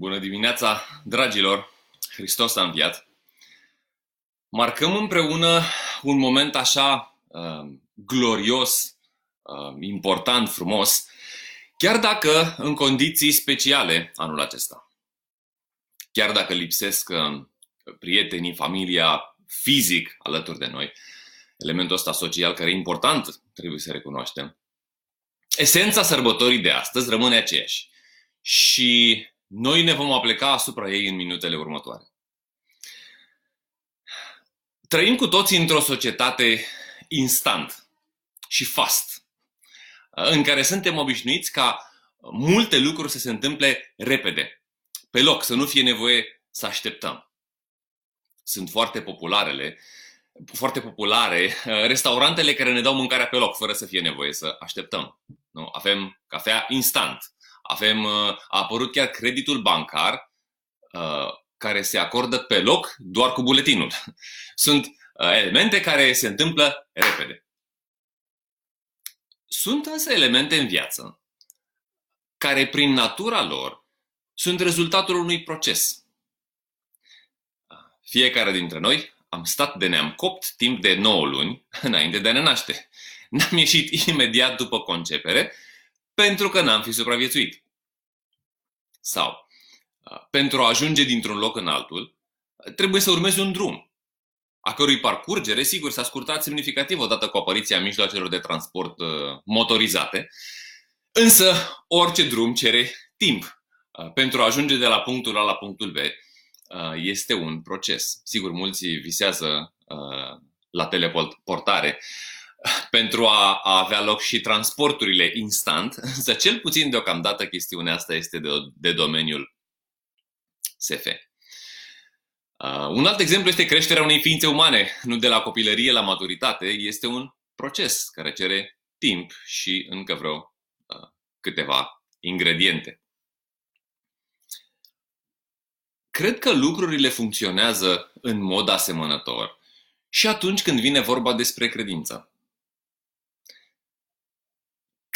Bună dimineața, dragilor! Hristos a înviat! Marcăm împreună un moment așa uh, glorios, uh, important, frumos, chiar dacă în condiții speciale anul acesta. Chiar dacă lipsesc uh, prietenii, familia, fizic alături de noi, elementul ăsta social care e important, trebuie să recunoaștem. Esența sărbătorii de astăzi rămâne aceeași. Și noi ne vom apleca asupra ei în minutele următoare. Trăim cu toții într-o societate instant și fast, în care suntem obișnuiți ca multe lucruri să se întâmple repede, pe loc, să nu fie nevoie să așteptăm. Sunt foarte popularele, foarte populare restaurantele care ne dau mâncarea pe loc, fără să fie nevoie să așteptăm. Nu? Avem cafea instant, avem, uh, a apărut chiar creditul bancar uh, care se acordă pe loc doar cu buletinul. Sunt uh, elemente care se întâmplă repede. Sunt însă elemente în viață care prin natura lor sunt rezultatul unui proces. Fiecare dintre noi am stat de neam copt timp de 9 luni înainte de a ne naște. N-am ieșit imediat după concepere pentru că n-am fi supraviețuit. Sau, pentru a ajunge dintr-un loc în altul, trebuie să urmezi un drum, a cărui parcurgere, sigur, s-a scurtat semnificativ odată cu apariția mijloacelor de transport motorizate, însă orice drum cere timp. Pentru a ajunge de la punctul A la punctul B este un proces. Sigur, mulți visează la teleportare, pentru a, a avea loc și transporturile instant, însă cel puțin deocamdată chestiunea asta este de, de domeniul SF. Uh, un alt exemplu este creșterea unei ființe umane, nu de la copilărie la maturitate, este un proces care cere timp și încă vreo uh, câteva ingrediente. Cred că lucrurile funcționează în mod asemănător și atunci când vine vorba despre credință.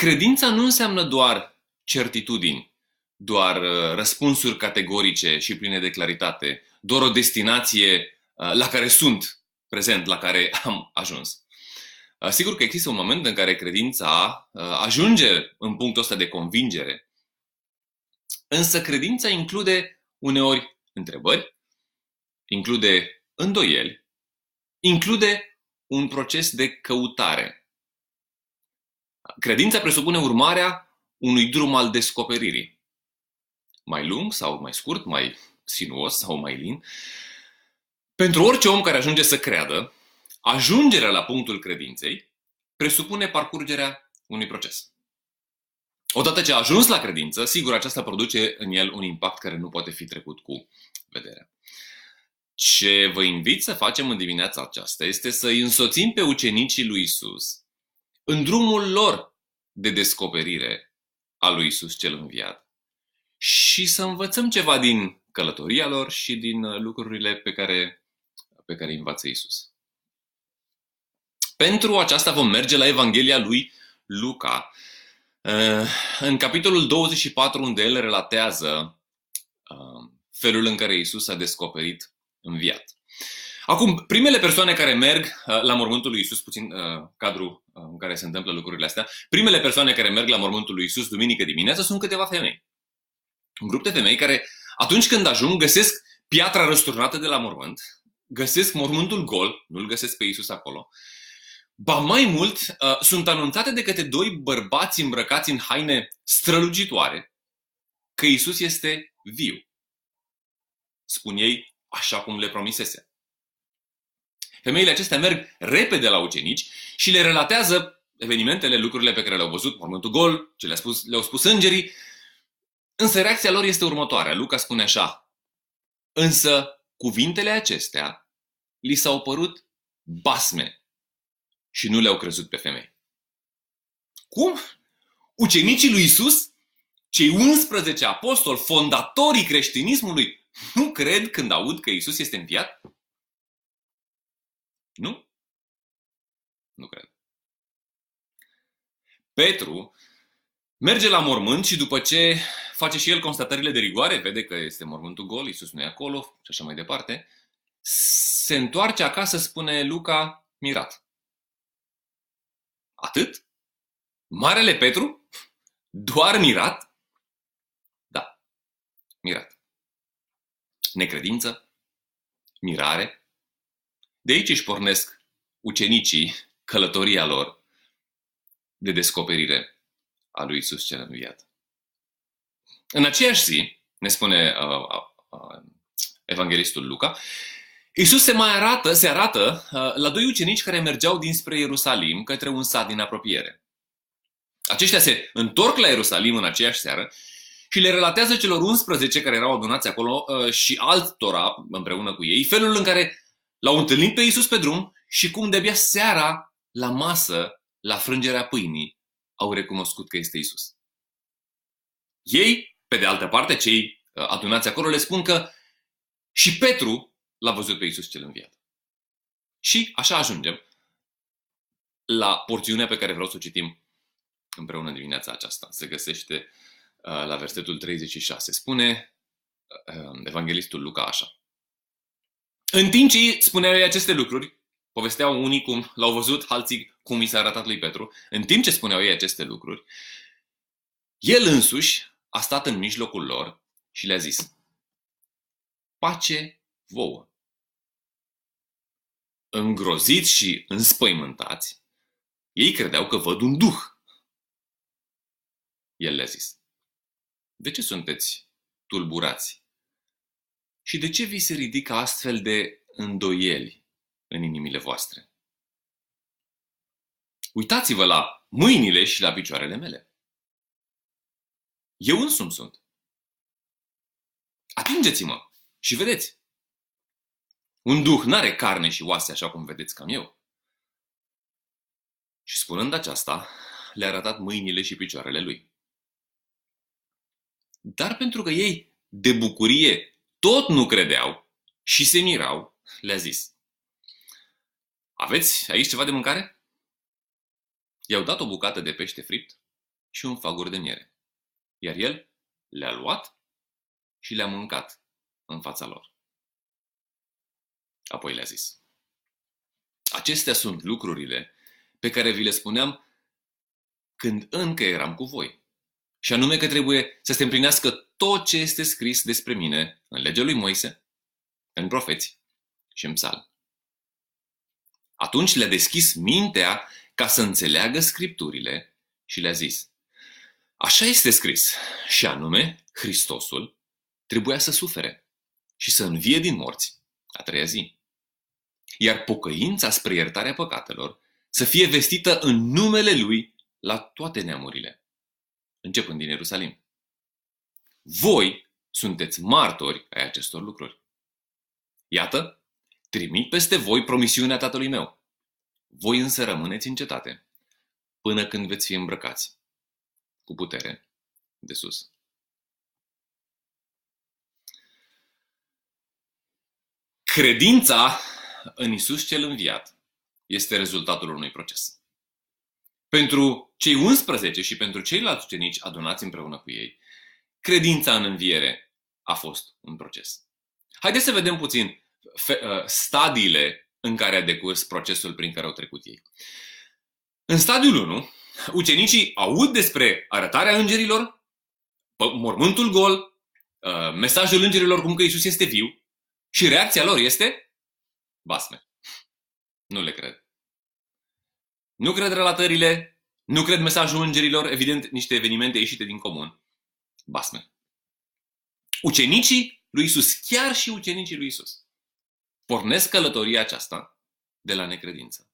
Credința nu înseamnă doar certitudini, doar uh, răspunsuri categorice și pline de claritate, doar o destinație uh, la care sunt prezent, la care am ajuns. Uh, sigur că există un moment în care credința ajunge în punctul ăsta de convingere, însă credința include uneori întrebări, include îndoieli, include un proces de căutare. Credința presupune urmarea unui drum al descoperirii. Mai lung sau mai scurt, mai sinuos sau mai lin. Pentru orice om care ajunge să creadă, ajungerea la punctul credinței presupune parcurgerea unui proces. Odată ce a ajuns la credință, sigur, aceasta produce în el un impact care nu poate fi trecut cu vederea. Ce vă invit să facem în dimineața aceasta este să îi însoțim pe ucenicii lui Isus în drumul lor de descoperire a lui Isus cel înviat și să învățăm ceva din călătoria lor și din uh, lucrurile pe care, pe care îi învață Isus. Pentru aceasta vom merge la Evanghelia lui Luca, uh, în capitolul 24, unde el relatează uh, felul în care Isus a descoperit înviat. Acum, primele persoane care merg uh, la mormântul lui Isus, puțin uh, cadrul uh, în care se întâmplă lucrurile astea, primele persoane care merg la mormântul lui Isus duminică dimineața sunt câteva femei. Un grup de femei care, atunci când ajung, găsesc piatra răsturnată de la mormânt, găsesc mormântul gol, nu-l găsesc pe Isus acolo, Ba mai mult, uh, sunt anunțate de către doi bărbați îmbrăcați în haine strălucitoare că Isus este viu. Spun ei așa cum le promisese. Femeile acestea merg repede la ucenici și le relatează evenimentele, lucrurile pe care le-au văzut, mormântul gol, ce le-au spus, le spus îngerii. Însă reacția lor este următoarea. Luca spune așa. Însă cuvintele acestea li s-au părut basme și nu le-au crezut pe femei. Cum? Ucenicii lui Isus, cei 11 apostoli, fondatorii creștinismului, nu cred când aud că Isus este înviat? Nu? Nu cred. Petru, merge la mormânt și după ce face și el constatările de rigoare, vede că este mormântul gol, Iisus nu e acolo și așa mai departe, se întoarce acasă, spune Luca, mirat. Atât? Marele Petru? Doar mirat? Da, mirat. Necredință, mirare. De aici își pornesc ucenicii călătoria lor de descoperire a lui Isus cel înviat. În aceeași zi, ne spune uh, uh, uh, evanghelistul Luca, Isus se mai arată, se arată uh, la doi ucenici care mergeau dinspre Ierusalim către un sat din apropiere. Aceștia se întorc la Ierusalim în aceeași seară și le relatează celor 11 care erau adunați acolo uh, și altora împreună cu ei felul în care l-au întâlnit pe Isus pe drum și cum de-abia seara la masă, la frângerea pâinii, au recunoscut că este Isus. Ei, pe de altă parte, cei uh, adunați acolo le spun că și Petru l-a văzut pe Isus cel înviat. Și așa ajungem la porțiunea pe care vreau să o citim împreună dimineața aceasta. Se găsește uh, la versetul 36. Spune uh, evanghelistul Luca așa. În timp ce spuneau ei aceste lucruri, povesteau unii cum l-au văzut, alții cum i s-a arătat lui Petru, în timp ce spuneau ei aceste lucruri, el însuși a stat în mijlocul lor și le-a zis, pace vouă. Îngroziți și înspăimântați, ei credeau că văd un duh. El le-a zis, de ce sunteți tulburați? Și de ce vi se ridică astfel de îndoieli în inimile voastre? Uitați-vă la mâinile și la picioarele mele. Eu însumi sunt. Atingeți-mă și vedeți. Un duh n-are carne și oase așa cum vedeți cam eu. Și spunând aceasta, le-a arătat mâinile și picioarele lui. Dar pentru că ei, de bucurie, tot nu credeau și se mirau, le-a zis. Aveți aici ceva de mâncare? I-au dat o bucată de pește fript și un fagur de miere. Iar el le-a luat și le-a mâncat în fața lor. Apoi le-a zis. Acestea sunt lucrurile pe care vi le spuneam când încă eram cu voi. Și anume că trebuie să se împlinească tot ce este scris despre mine în legea lui Moise, în profeți și în psalm. Atunci le-a deschis mintea ca să înțeleagă scripturile și le-a zis, Așa este scris, și anume, Hristosul trebuia să sufere și să învie din morți a treia zi. Iar pocăința spre iertarea păcatelor să fie vestită în numele Lui la toate neamurile începând din Ierusalim. Voi sunteți martori ai acestor lucruri. Iată, trimit peste voi promisiunea tatălui meu. Voi însă rămâneți în cetate, până când veți fi îmbrăcați cu putere de sus. Credința în Isus cel înviat este rezultatul unui proces. Pentru cei 11 și pentru ceilalți ucenici adunați împreună cu ei, credința în înviere a fost un proces. Haideți să vedem puțin uh, stadiile în care a decurs procesul prin care au trecut ei. În stadiul 1, ucenicii aud despre arătarea îngerilor, mormântul gol, uh, mesajul îngerilor cum că Isus este viu și reacția lor este basme. Nu le cred. Nu cred relatările, nu cred mesajul îngerilor, evident niște evenimente ieșite din comun. Basme. Ucenicii lui Isus, chiar și ucenicii lui Isus, pornesc călătoria aceasta de la necredință.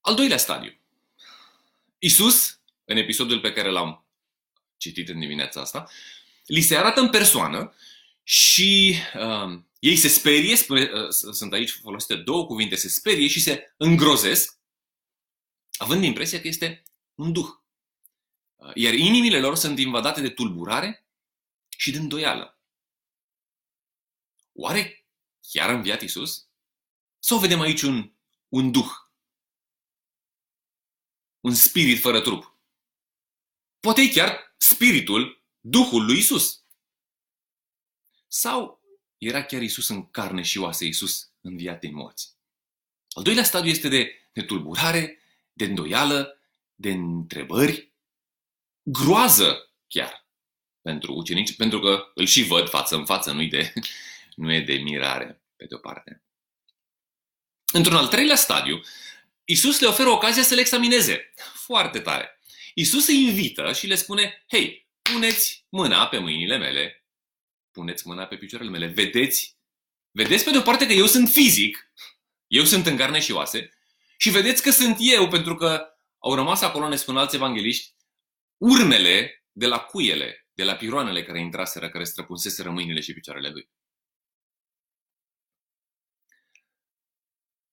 Al doilea stadiu. Isus, în episodul pe care l-am citit în dimineața asta, li se arată în persoană și uh, ei se sperie, spune, uh, sunt aici folosite două cuvinte, se sperie și se îngrozesc, având impresia că este un duh. Uh, iar inimile lor sunt invadate de tulburare și de îndoială. Oare chiar a înviat Isus? Sau vedem aici un, un duh? un spirit fără trup. Poate e chiar spiritul, Duhul lui Isus. Sau era chiar Isus în carne și oase, Isus înviat din morți. Al doilea stadiu este de, de tulburare, de îndoială, de întrebări, groază chiar pentru ucenici, pentru că îl și văd față în față, nu, de, nu e de mirare, pe de o parte. Într-un al treilea stadiu, Isus le oferă ocazia să le examineze. Foarte tare. Isus îi invită și le spune, hei, puneți mâna pe mâinile mele, puneți mâna pe picioarele mele, vedeți, vedeți pe de o parte că eu sunt fizic, eu sunt în carne și oase, și vedeți că sunt eu, pentru că au rămas acolo, ne spun alți evangeliști, urmele de la cuiele, de la piroanele care intraseră, care străpunseseră mâinile și picioarele lui.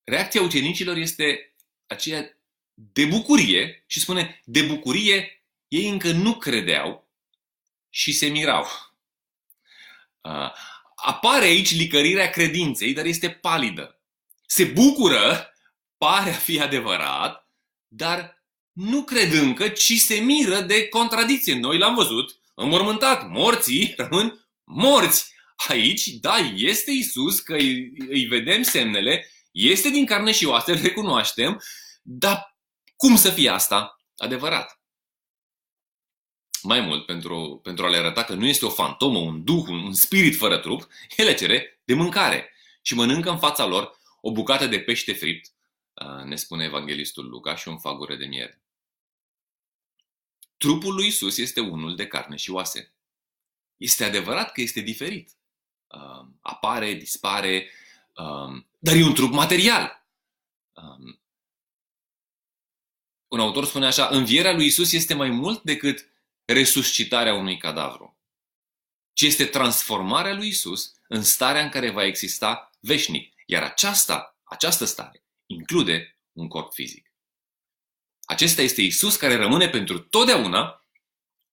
Reacția ucenicilor este aceea de bucurie și spune, de bucurie ei încă nu credeau și se mirau. Apare aici licărirea credinței, dar este palidă. Se bucură, pare a fi adevărat, dar nu cred încă, ci se miră de contradicție. Noi l-am văzut, înmormântat, morții rămân morți. Aici, da, este Isus, că îi, îi vedem semnele, este din carne și oase, îl recunoaștem, dar cum să fie asta adevărat? Mai mult, pentru, pentru a le arăta că nu este o fantomă, un duh, un, un spirit fără trup, ele cere de mâncare și mănâncă în fața lor o bucată de pește fript, ne spune evanghelistul Luca, și un fagure de miere. Trupul lui Isus este unul de carne și oase. Este adevărat că este diferit. Apare, dispare, dar e un trup material. Un autor spune așa, învierea lui Isus este mai mult decât resuscitarea unui cadavru, ci este transformarea lui Isus în starea în care va exista veșnic. Iar aceasta, această stare include un corp fizic. Acesta este Isus care rămâne pentru totdeauna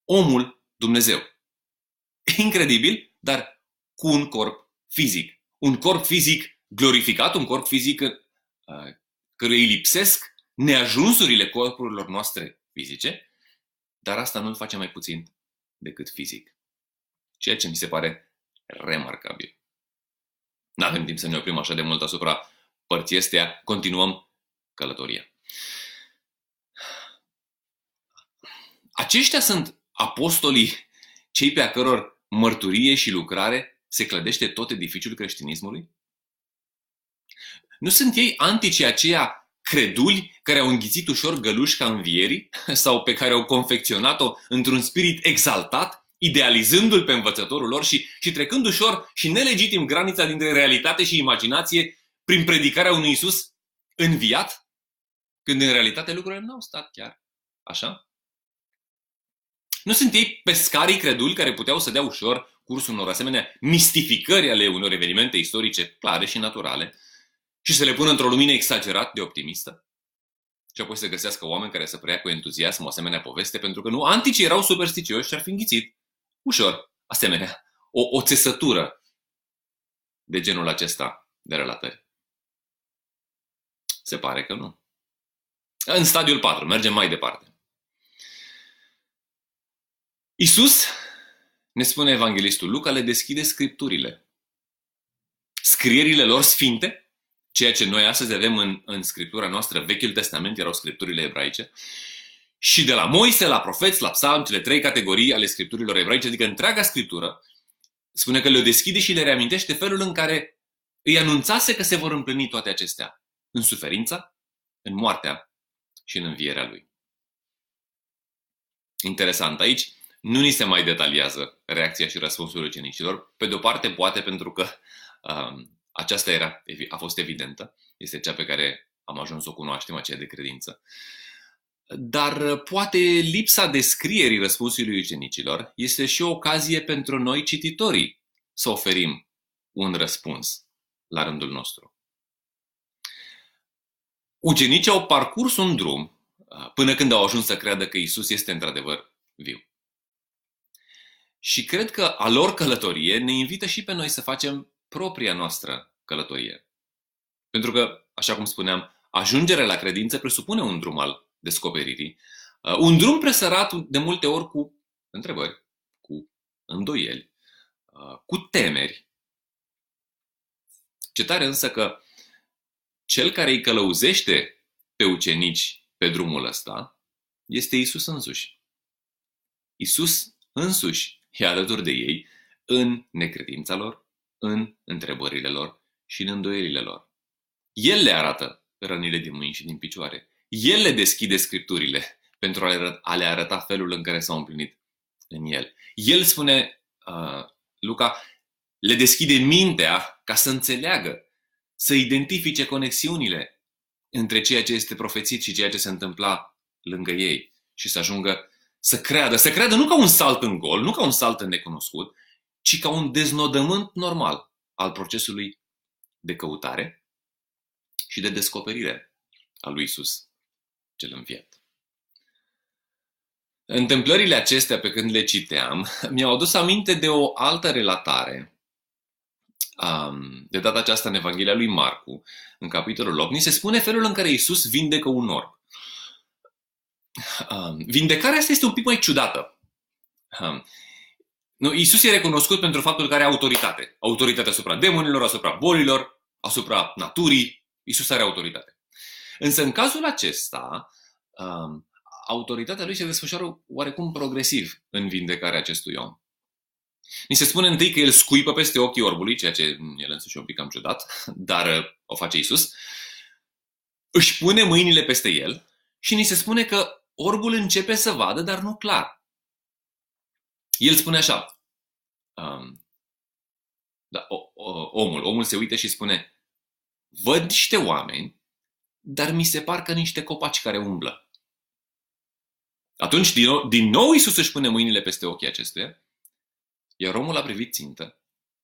omul Dumnezeu. Incredibil, dar cu un corp fizic. Un corp fizic glorificat, un corp fizic uh, căruia îi lipsesc neajunsurile corpurilor noastre fizice, dar asta nu îl face mai puțin decât fizic. Ceea ce mi se pare remarcabil. Nu avem timp să ne oprim așa de mult asupra părții astea, continuăm călătoria. Aceștia sunt apostolii, cei pe a căror mărturie și lucrare se clădește tot edificiul creștinismului? Nu sunt ei antici aceia creduli care au înghițit ușor gălușca învierii sau pe care au confecționat-o într-un spirit exaltat, idealizându-l pe învățătorul lor și, și trecând ușor și nelegitim granița dintre realitate și imaginație prin predicarea unui Isus înviat, când în realitate lucrurile nu au stat chiar așa. Nu sunt ei pescarii creduli care puteau să dea ușor cursul unor asemenea mistificări ale unor evenimente istorice clare și naturale și să le pună într-o lumină exagerat de optimistă? Și apoi să găsească oameni care să preia cu entuziasm o asemenea poveste, pentru că nu anticii erau supersticioși și ar fi înghițit ușor asemenea o, o țesătură de genul acesta de relatări. Se pare că nu. În stadiul 4, mergem mai departe. Isus, ne spune evanghelistul Luca, le deschide scripturile. Scrierile lor sfinte, ceea ce noi astăzi avem în, în scriptura noastră, Vechiul Testament, erau scripturile ebraice, și de la Moise, la profeți, la psalm, cele trei categorii ale scripturilor ebraice, adică întreaga scriptură, spune că le deschide și le reamintește felul în care îi anunțase că se vor împlini toate acestea. În suferința, în moartea și în învierea lui. Interesant aici, nu ni se mai detaliază reacția și răspunsul ucenicilor. Pe de o parte, poate pentru că um, aceasta era, a fost evidentă, este cea pe care am ajuns să o cunoaștem, aceea de credință. Dar poate lipsa descrierii răspunsului ucenicilor este și o ocazie pentru noi cititorii să oferim un răspuns la rândul nostru. Ucenicii au parcurs un drum uh, până când au ajuns să creadă că Isus este într-adevăr viu. Și cred că a lor călătorie ne invită și pe noi să facem propria noastră călătorie. Pentru că, așa cum spuneam, ajungerea la credință presupune un drum al descoperirii. Uh, un drum presărat de multe ori cu întrebări, cu îndoieli, uh, cu temeri. Ce tare însă că cel care îi călăuzește pe ucenici pe drumul ăsta este Isus însuși. Isus însuși e alături de ei în necredința lor, în întrebările lor și în îndoielile lor. El le arată rănile din mâini și din picioare. El le deschide scripturile pentru a le arăta felul în care s-au împlinit în el. El spune, uh, Luca, le deschide mintea ca să înțeleagă, să identifice conexiunile între ceea ce este profețit și ceea ce se întâmpla lângă ei și să ajungă să creadă, să creadă nu ca un salt în gol, nu ca un salt în necunoscut, ci ca un deznodământ normal al procesului de căutare și de descoperire a lui Isus cel înviat. Întâmplările acestea pe când le citeam mi-au adus aminte de o altă relatare. De data aceasta în Evanghelia lui Marcu, în capitolul 8, ni se spune felul în care Isus vindecă un orb. Vindecarea asta este un pic mai ciudată. Nu, Isus e recunoscut pentru faptul că are autoritate. Autoritate asupra demonilor, asupra bolilor, asupra naturii. Isus are autoritate. Însă în cazul acesta, um, autoritatea lui se desfășoară oarecum progresiv în vindecarea acestui om. Ni se spune întâi că el scuipă peste ochii orbului, ceea ce el însuși e un pic cam ciudat, dar uh, o face Isus. Își pune mâinile peste el și ni se spune că orbul începe să vadă, dar nu clar. El spune așa, um, da, o, o, omul, omul se uită și spune, văd niște oameni, dar mi se par că niște copaci care umblă. Atunci, din nou, din nou Iisus își pune mâinile peste ochii acestuia, iar omul a privit țintă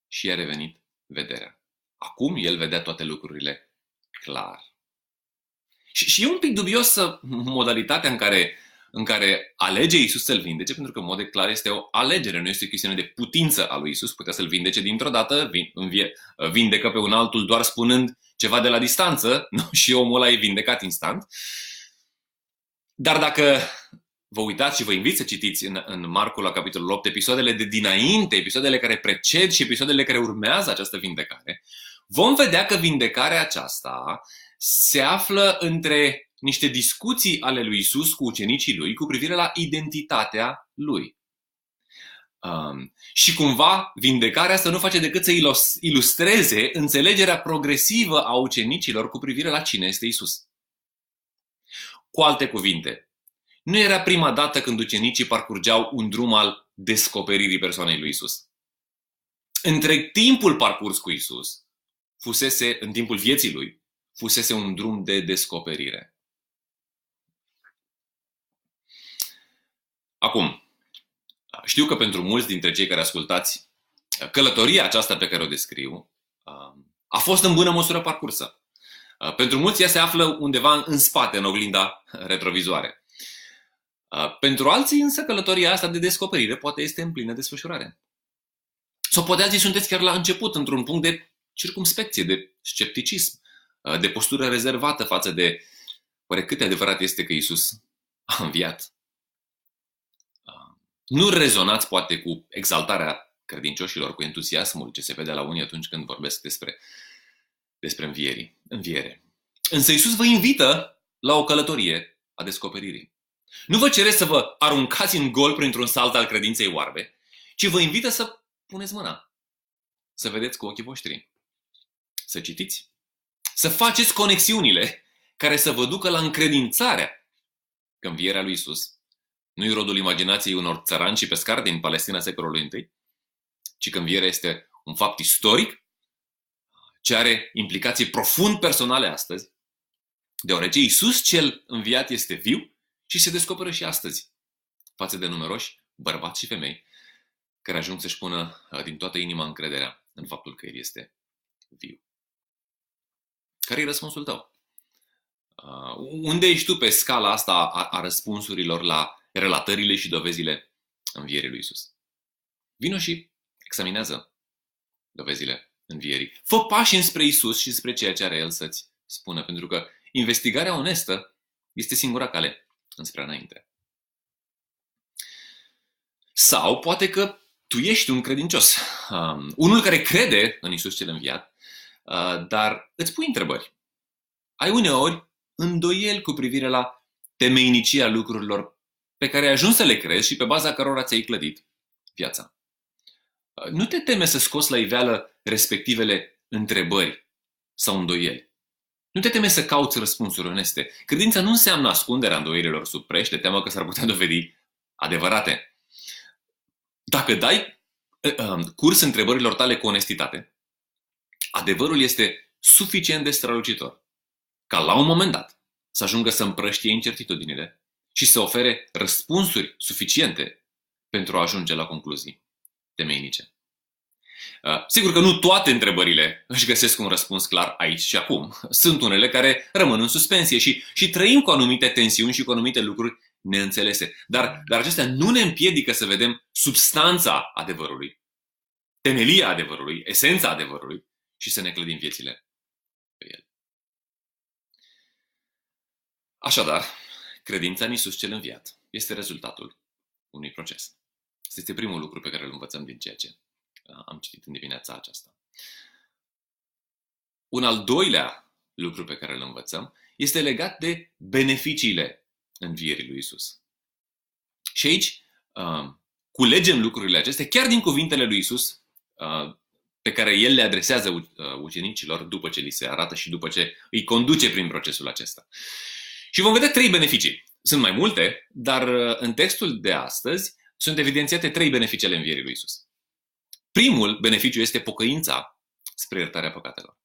și i-a revenit vederea. Acum el vedea toate lucrurile clar. Și, și e un pic dubios modalitatea în care în care alege Isus să-l vindece, pentru că, în mod clar, este o alegere, nu este o chestiune de putință a lui Isus. Putea să-l vindece dintr-o dată, vindecă pe un altul doar spunând ceva de la distanță nu? și omul ăla e vindecat instant. Dar dacă vă uitați și vă invit să citiți în, în Marcul la capitolul 8 episoadele de dinainte, episoadele care preced și episoadele care urmează această vindecare, vom vedea că vindecarea aceasta se află între niște discuții ale lui Isus cu ucenicii lui cu privire la identitatea lui. Um, și cumva vindecarea asta nu face decât să ilustreze înțelegerea progresivă a ucenicilor cu privire la cine este Isus. Cu alte cuvinte, nu era prima dată când ucenicii parcurgeau un drum al descoperirii persoanei lui Isus. Între timpul parcurs cu Isus, fusese, în timpul vieții lui, fusese un drum de descoperire. Acum, știu că pentru mulți dintre cei care ascultați, călătoria aceasta pe care o descriu a fost în bună măsură parcursă. Pentru mulți ea se află undeva în spate, în oglinda retrovizoare. Pentru alții însă călătoria asta de descoperire poate este în plină desfășurare. Sau poate alții sunteți chiar la început, într-un punct de circumspecție, de scepticism, de postură rezervată față de oare cât de adevărat este că Isus a înviat nu rezonați poate cu exaltarea credincioșilor, cu entuziasmul ce se vede la unii atunci când vorbesc despre, despre învieri, înviere. Însă Iisus vă invită la o călătorie a descoperirii. Nu vă cere să vă aruncați în gol printr-un salt al credinței oarbe, ci vă invită să puneți mâna, să vedeți cu ochii voștri, să citiți, să faceți conexiunile care să vă ducă la încredințarea că învierea lui Isus nu-i rodul imaginației unor țărani și pescari din Palestina secolului I, ci că învierea este un fapt istoric ce are implicații profund personale astăzi, deoarece Iisus cel înviat este viu și se descoperă și astăzi față de numeroși bărbați și femei care ajung să-și pună uh, din toată inima încrederea în faptul că El este viu. Care e răspunsul tău? Uh, unde ești tu pe scala asta a, a răspunsurilor la relatările și dovezile învierii lui Isus. Vino și examinează dovezile învierii. Fă pași înspre Isus și spre ceea ce are El să-ți spună, pentru că investigarea onestă este singura cale înspre înainte. Sau poate că tu ești un credincios, um, unul care crede în Isus cel înviat, uh, dar îți pui întrebări. Ai uneori îndoieli cu privire la temeinicia lucrurilor pe care ai ajuns să le crezi și pe baza cărora ți-ai clădit viața. Uh, nu te teme să scoți la iveală respectivele întrebări sau îndoieli. Nu te teme să cauți răspunsuri oneste. Credința nu înseamnă ascunderea îndoielilor sub preș, de teamă că s-ar putea dovedi adevărate. Dacă dai uh, uh, curs întrebărilor tale cu onestitate, adevărul este suficient de strălucitor ca la un moment dat să ajungă să împrăștie incertitudinile și să ofere răspunsuri suficiente pentru a ajunge la concluzii temeinice. Uh, sigur că nu toate întrebările își găsesc un răspuns clar aici și acum. Sunt unele care rămân în suspensie și, și trăim cu anumite tensiuni și cu anumite lucruri neînțelese. Dar, dar acestea nu ne împiedică să vedem substanța adevărului, temelia adevărului, esența adevărului și să ne clădim viețile pe el. Așadar, credința în Iisus cel înviat este rezultatul unui proces. Asta este primul lucru pe care îl învățăm din ceea ce uh, am citit în dimineața aceasta. Un al doilea lucru pe care îl învățăm este legat de beneficiile învierii lui Isus. Și aici uh, culegem lucrurile acestea chiar din cuvintele lui Isus uh, pe care el le adresează uh, ucenicilor după ce li se arată și după ce îi conduce prin procesul acesta. Și vom vedea trei beneficii. Sunt mai multe, dar uh, în textul de astăzi sunt evidențiate trei beneficii ale învierii lui Isus. Primul beneficiu este pocăința spre iertarea păcatelor.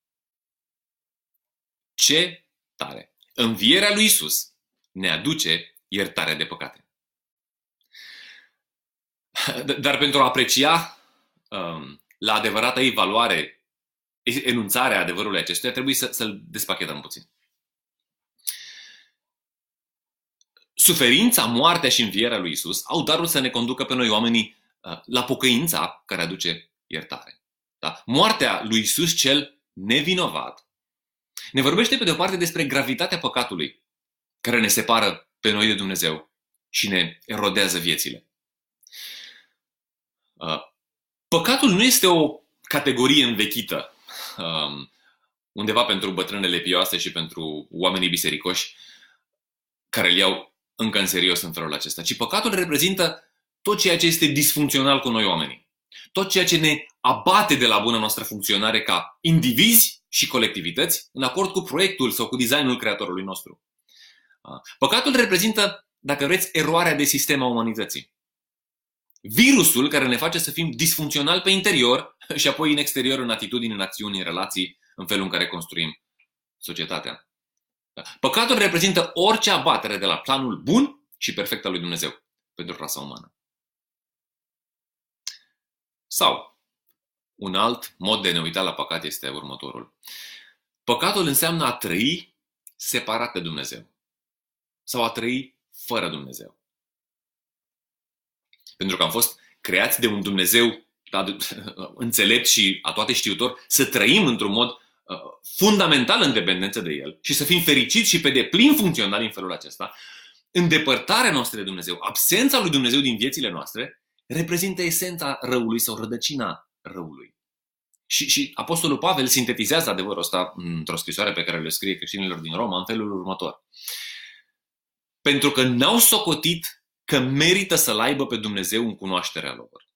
Ce tare! Învierea lui Isus ne aduce iertarea de păcate. Dar pentru a aprecia um, la adevărata ei valoare enunțarea adevărului acestuia, trebuie să, să-l despachetăm puțin. Suferința, moartea și învierea lui Isus au darul să ne conducă pe noi oamenii uh, la pocăința care aduce iertare. Da? Moartea lui Isus cel nevinovat ne vorbește pe de o parte despre gravitatea păcatului care ne separă pe noi de Dumnezeu și ne erodează viețile. Uh, păcatul nu este o categorie învechită um, undeva pentru bătrânele pioase și pentru oamenii bisericoși care îl iau încă în serios în felul acesta, ci păcatul reprezintă tot ceea ce este disfuncțional cu noi oamenii. Tot ceea ce ne abate de la bună noastră funcționare ca indivizi și colectivități în acord cu proiectul sau cu designul creatorului nostru. Păcatul reprezintă, dacă vreți, eroarea de sistem a umanității. Virusul care ne face să fim disfuncționali pe interior și apoi în exterior, în atitudini, în acțiuni, în relații, în felul în care construim societatea. Păcatul reprezintă orice abatere de la planul bun și perfect al lui Dumnezeu pentru rasa umană. Sau, un alt mod de ne uita la păcat este următorul. Păcatul înseamnă a trăi separat de Dumnezeu sau a trăi fără Dumnezeu. Pentru că am fost creați de un Dumnezeu înțelept și a toate știutor să trăim într-un mod uh, fundamental în dependență de El și să fim fericiți și pe deplin funcționali în felul acesta, îndepărtarea noastră de Dumnezeu, absența lui Dumnezeu din viețile noastre, reprezintă esența răului sau rădăcina răului. Și, și Apostolul Pavel sintetizează adevărul ăsta într-o scrisoare pe care le scrie creștinilor din Roma în felul următor. Pentru că n-au socotit că merită să-L aibă pe Dumnezeu în cunoașterea lor.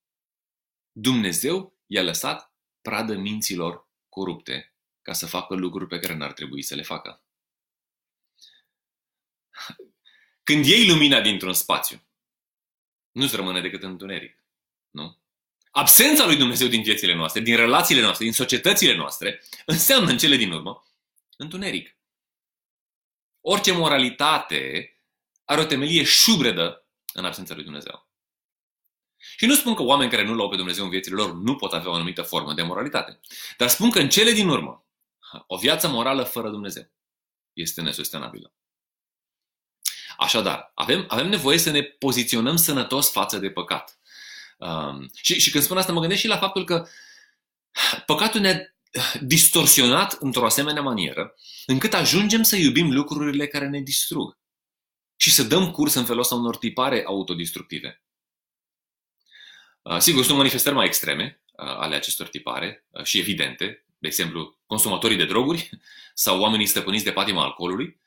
Dumnezeu i-a lăsat pradă minților corupte ca să facă lucruri pe care n-ar trebui să le facă. Când iei lumina dintr-un spațiu, nu-ți rămâne decât întuneric. Nu? Absența lui Dumnezeu din viețile noastre, din relațiile noastre, din societățile noastre, înseamnă în cele din urmă întuneric. Orice moralitate are o temelie șubredă în absența lui Dumnezeu. Și nu spun că oameni care nu l-au pe Dumnezeu în viețile lor nu pot avea o anumită formă de moralitate. Dar spun că în cele din urmă, o viață morală fără Dumnezeu este nesustenabilă. Așadar, avem, avem nevoie să ne poziționăm sănătos față de păcat. Um, și, și când spun asta, mă gândesc și la faptul că păcatul ne-a distorsionat într-o asemenea manieră, încât ajungem să iubim lucrurile care ne distrug. și să dăm curs în felul ăsta unor tipare autodistructive. Uh, sigur, sunt manifestări mai extreme uh, ale acestor tipare uh, și evidente, de exemplu, consumatorii de droguri sau oamenii stăpâniți de patima alcoolului.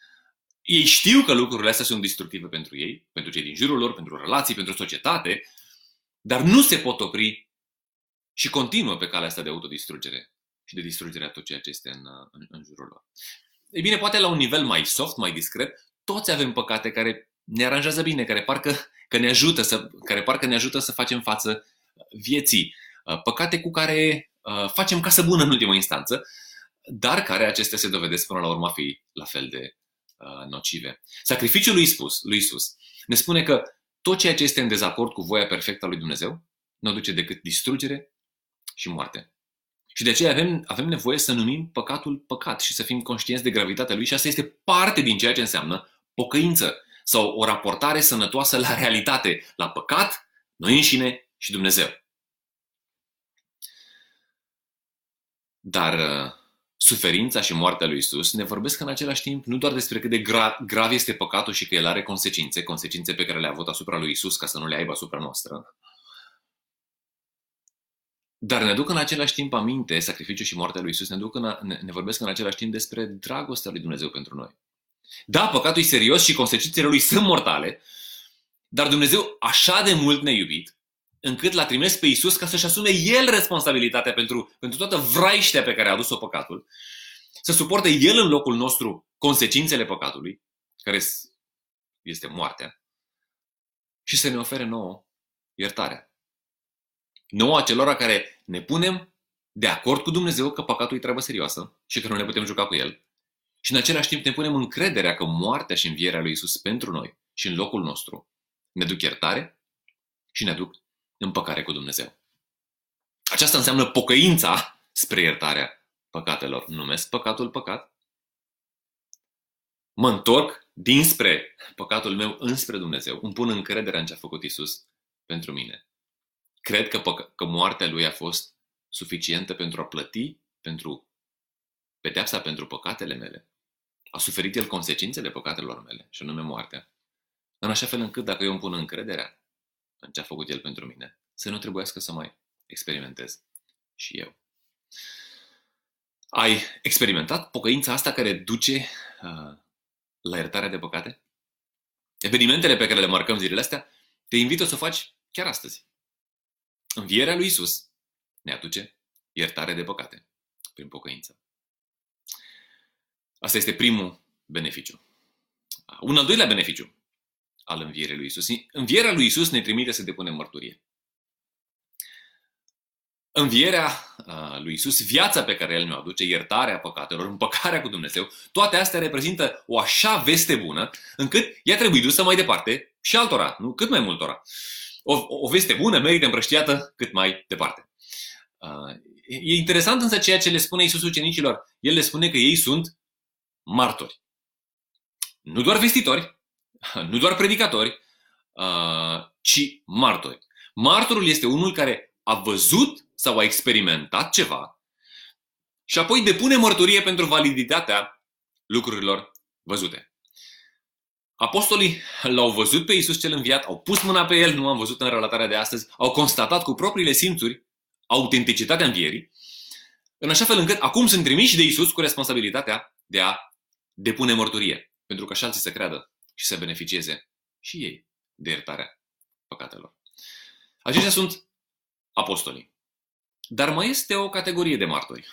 Ei știu că lucrurile astea sunt destructive pentru ei, pentru cei din jurul lor, pentru relații, pentru societate, dar nu se pot opri și continuă pe calea asta de autodistrugere și de distrugere a tot ceea ce este în, în, în jurul lor. Ei bine, poate la un nivel mai soft, mai discret, toți avem păcate care ne aranjează bine, care parcă că ne ajută să, care parcă ne ajută să facem față vieții. Uh, păcate cu care uh, facem casă bună în ultimă instanță, dar care acestea se dovedesc până la urmă a fi la fel de uh, nocive. Sacrificiul lui Isus, lui Isus ne spune că tot ceea ce este în dezacord cu voia perfectă a lui Dumnezeu nu aduce decât distrugere și moarte. Și de aceea avem, avem nevoie să numim păcatul păcat și să fim conștienți de gravitatea lui și asta este parte din ceea ce înseamnă pocăință sau o raportare sănătoasă la realitate, la păcat, noi înșine și Dumnezeu. Dar uh, suferința și moartea lui Isus ne vorbesc în același timp nu doar despre cât de gra- grav este păcatul și că el are consecințe, consecințe pe care le-a avut asupra lui Isus ca să nu le aibă asupra noastră, dar ne duc în același timp aminte, sacrificiul și moartea lui Isus, ne, duc în, ne, ne vorbesc în același timp despre dragostea lui Dumnezeu pentru noi. Da, păcatul e serios și consecințele lui sunt mortale, dar Dumnezeu așa de mult ne-a iubit, încât l-a trimis pe Isus ca să-și asume El responsabilitatea pentru, pentru toată vraiștea pe care a adus-o păcatul, să suporte El în locul nostru consecințele păcatului, care este moartea, și să ne ofere nouă iertarea. Nouă acelora care ne punem de acord cu Dumnezeu că păcatul e treabă serioasă și că nu ne putem juca cu el, și în același timp ne punem încrederea că moartea și învierea lui Isus pentru noi și în locul nostru ne duc iertare și ne duc împăcare cu Dumnezeu. Aceasta înseamnă pocăința spre iertarea păcatelor. Numesc păcatul păcat. Mă întorc dinspre păcatul meu înspre Dumnezeu. Îmi pun încrederea în ce a făcut Isus pentru mine. Cred că, păc- că moartea lui a fost suficientă pentru a plăti pentru pedeapsa pentru păcatele mele. A suferit el consecințele păcatelor mele, și anume moartea. În așa fel încât dacă eu îmi pun încrederea în ce a făcut el pentru mine, să nu trebuiască să mai experimentez și eu. Ai experimentat pocăința asta care duce uh, la iertarea de păcate? Evenimentele pe care le marcăm zilele astea, te invită să o faci chiar astăzi. Învierea lui Isus ne aduce iertare de păcate prin pocăință. Asta este primul beneficiu. Un al doilea beneficiu al învierii lui Isus. Învierea lui Isus ne trimite să depunem mărturie. Învierea lui Isus, viața pe care El ne-o aduce, iertarea păcatelor, împăcarea cu Dumnezeu, toate astea reprezintă o așa veste bună, încât ea trebuie dusă mai departe și altora, nu? cât mai multora. O, o veste bună merită împrăștiată cât mai departe. E interesant însă ceea ce le spune Iisus ucenicilor. El le spune că ei sunt martori. Nu doar vestitori, nu doar predicatori, ci martori. Martorul este unul care a văzut sau a experimentat ceva și apoi depune mărturie pentru validitatea lucrurilor văzute. Apostolii l-au văzut pe Iisus cel înviat, au pus mâna pe el, nu am văzut în relatarea de astăzi, au constatat cu propriile simțuri autenticitatea învierii, în așa fel încât acum sunt trimiși de Iisus cu responsabilitatea de a depune mărturie, pentru că așa alții să creadă și să beneficieze și ei de iertarea păcatelor. Aceștia sunt apostolii. Dar mai este o categorie de martori.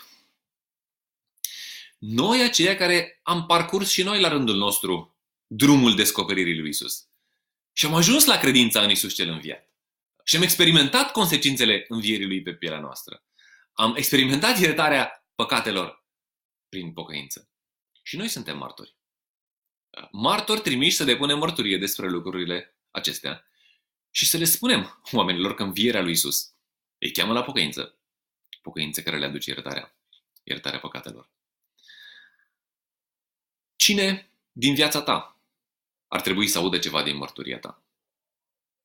Noi aceia care am parcurs și noi la rândul nostru drumul descoperirii lui Isus. Și am ajuns la credința în Isus cel înviat. Și am experimentat consecințele învierii lui pe pielea noastră. Am experimentat iertarea păcatelor prin pocăință. Și noi suntem martori. Martori trimiși să depunem mărturie despre lucrurile acestea și să le spunem oamenilor că învierea lui Isus îi cheamă la pocăință. Pocăință care le aduce iertarea. Iertarea păcatelor. Cine din viața ta ar trebui să audă ceva din mărturia ta?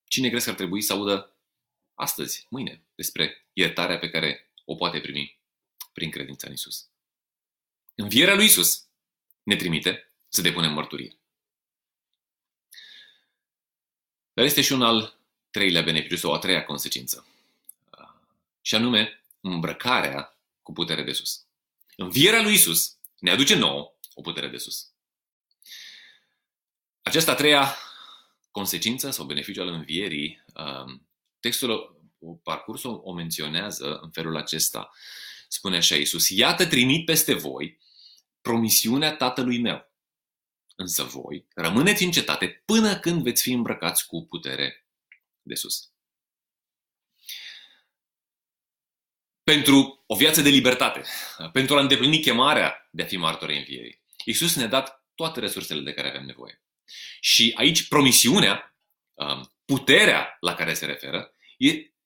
Cine crezi că ar trebui să audă astăzi, mâine, despre iertarea pe care o poate primi prin credința în Isus? Învierea lui Isus ne trimite să depunem mărturie. Dar este și un al treilea beneficiu sau a treia consecință. Și anume, îmbrăcarea cu putere de sus. Învierea lui Isus ne aduce nouă o putere de sus. Aceasta a treia consecință sau beneficiu al învierii, um, textul, parcursul o menționează în felul acesta. Spune așa Iisus, iată trimit peste voi promisiunea tatălui meu. Însă voi rămâneți în cetate până când veți fi îmbrăcați cu putere de sus. Pentru o viață de libertate, pentru a îndeplini chemarea de a fi martori învierii, Iisus ne-a dat toate resursele de care avem nevoie. Și aici promisiunea, um, puterea la care se referă,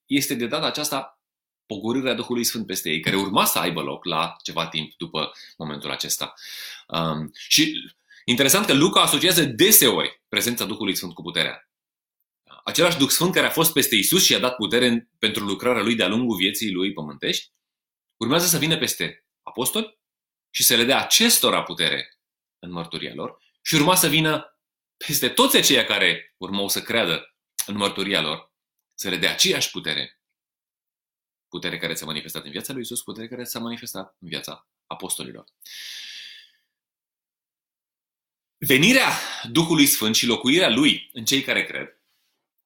este de data aceasta pogorârea Duhului Sfânt peste ei, care urma să aibă loc la ceva timp după momentul acesta. Um, și interesant că Luca asociază deseori prezența Duhului Sfânt cu puterea. Același Duh Sfânt care a fost peste Isus și a dat putere pentru lucrarea lui de-a lungul vieții lui pământești, urmează să vină peste apostoli și să le dea acestora putere în mărturia lor și urma să vină peste toți aceia care urmau să creadă în mărturia lor, să le dea aceeași putere. Putere care s-a manifestat în viața lui Isus, putere care s-a manifestat în viața apostolilor. Venirea Duhului Sfânt și locuirea Lui în cei care cred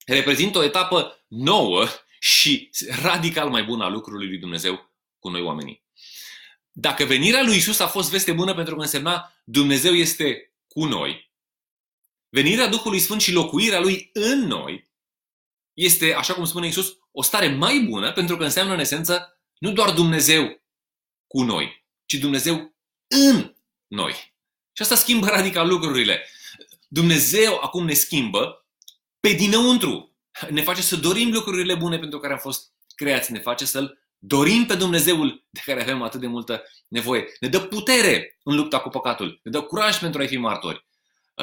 reprezintă o etapă nouă și radical mai bună a lucrului lui Dumnezeu cu noi oamenii. Dacă venirea lui Isus a fost veste bună pentru că însemna Dumnezeu este cu noi, Venirea Duhului Sfânt și locuirea Lui în noi este, așa cum spune Isus, o stare mai bună pentru că înseamnă în esență nu doar Dumnezeu cu noi, ci Dumnezeu în noi. Și asta schimbă radical lucrurile. Dumnezeu acum ne schimbă pe dinăuntru. Ne face să dorim lucrurile bune pentru care am fost creați. Ne face să-L dorim pe Dumnezeul de care avem atât de multă nevoie. Ne dă putere în lupta cu păcatul. Ne dă curaj pentru a fi martori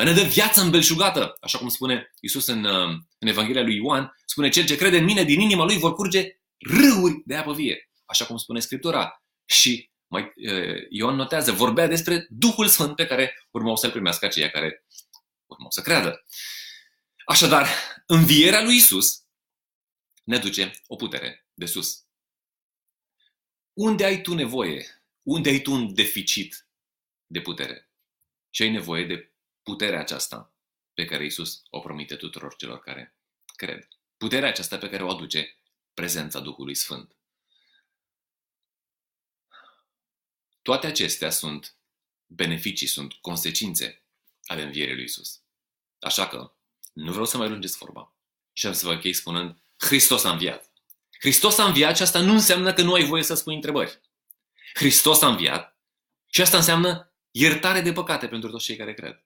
ne dă viață îmbelșugată, așa cum spune Isus în, uh, în Evanghelia lui Ioan, spune cel ce crede în mine, din inima lui vor curge râuri de apă vie, așa cum spune Scriptura. Și mai, uh, Ioan notează, vorbea despre Duhul Sfânt pe care urmau să-l primească aceia care urmau să creadă. Așadar, învierea lui Isus ne duce o putere de sus. Unde ai tu nevoie? Unde ai tu un deficit de putere? Și ai nevoie de puterea aceasta pe care Isus o promite tuturor celor care cred. Puterea aceasta pe care o aduce prezența Duhului Sfânt. Toate acestea sunt beneficii, sunt consecințe ale învierii lui Isus. Așa că nu vreau să mai lungesc vorba. Și am să vă închei spunând, Hristos a înviat. Hristos a înviat și asta nu înseamnă că nu ai voie să spui întrebări. Hristos a înviat și asta înseamnă iertare de păcate pentru toți cei care cred.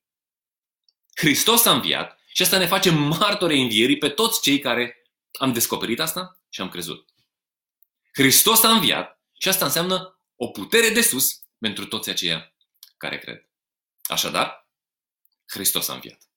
Hristos a înviat și asta ne face martori învierii pe toți cei care am descoperit asta și am crezut. Hristos a înviat și asta înseamnă o putere de sus pentru toți aceia care cred. Așadar, Hristos a înviat.